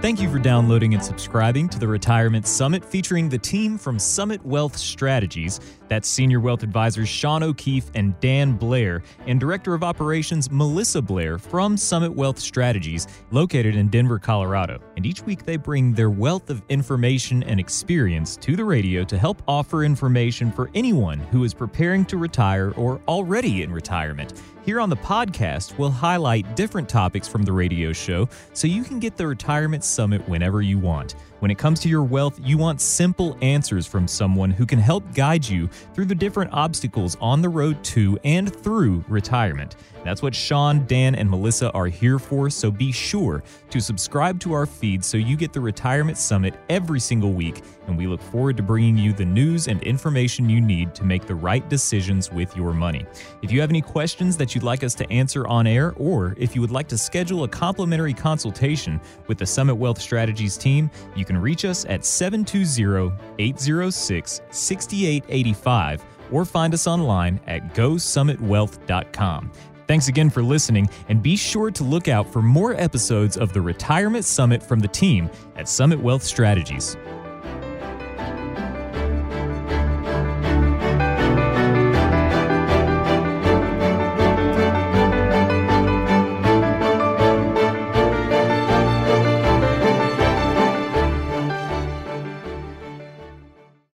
Thank you for downloading and subscribing to the Retirement Summit featuring the team from Summit Wealth Strategies. That's Senior Wealth Advisors Shawn O'Keefe and Dan Blair, and Director of Operations Melissa Blair from Summit Wealth Strategies, located in Denver, Colorado. And each week they bring their wealth of information and experience to the radio to help offer information for anyone who is preparing to retire or already in retirement. Here on the podcast, we'll highlight different topics from the radio show so you can get the Retirement Summit whenever you want. When it comes to your wealth, you want simple answers from someone who can help guide you through the different obstacles on the road to and through retirement. That's what Shawn, Dan, and Melissa are here for, so be sure to subscribe to our feed so you get the Retirement Summit every single week, and we look forward to bringing you the news and information you need to make the right decisions with your money. If you have any questions that you'd like us to answer on air, or if you would like to schedule a complimentary consultation with the Summit Wealth Strategies team, you can reach us at 720 806 6885 or find us online at gosummitwealth.com. Thanks again for listening, and be sure to look out for more episodes of the Retirement Summit from the team at Summit Wealth Strategies.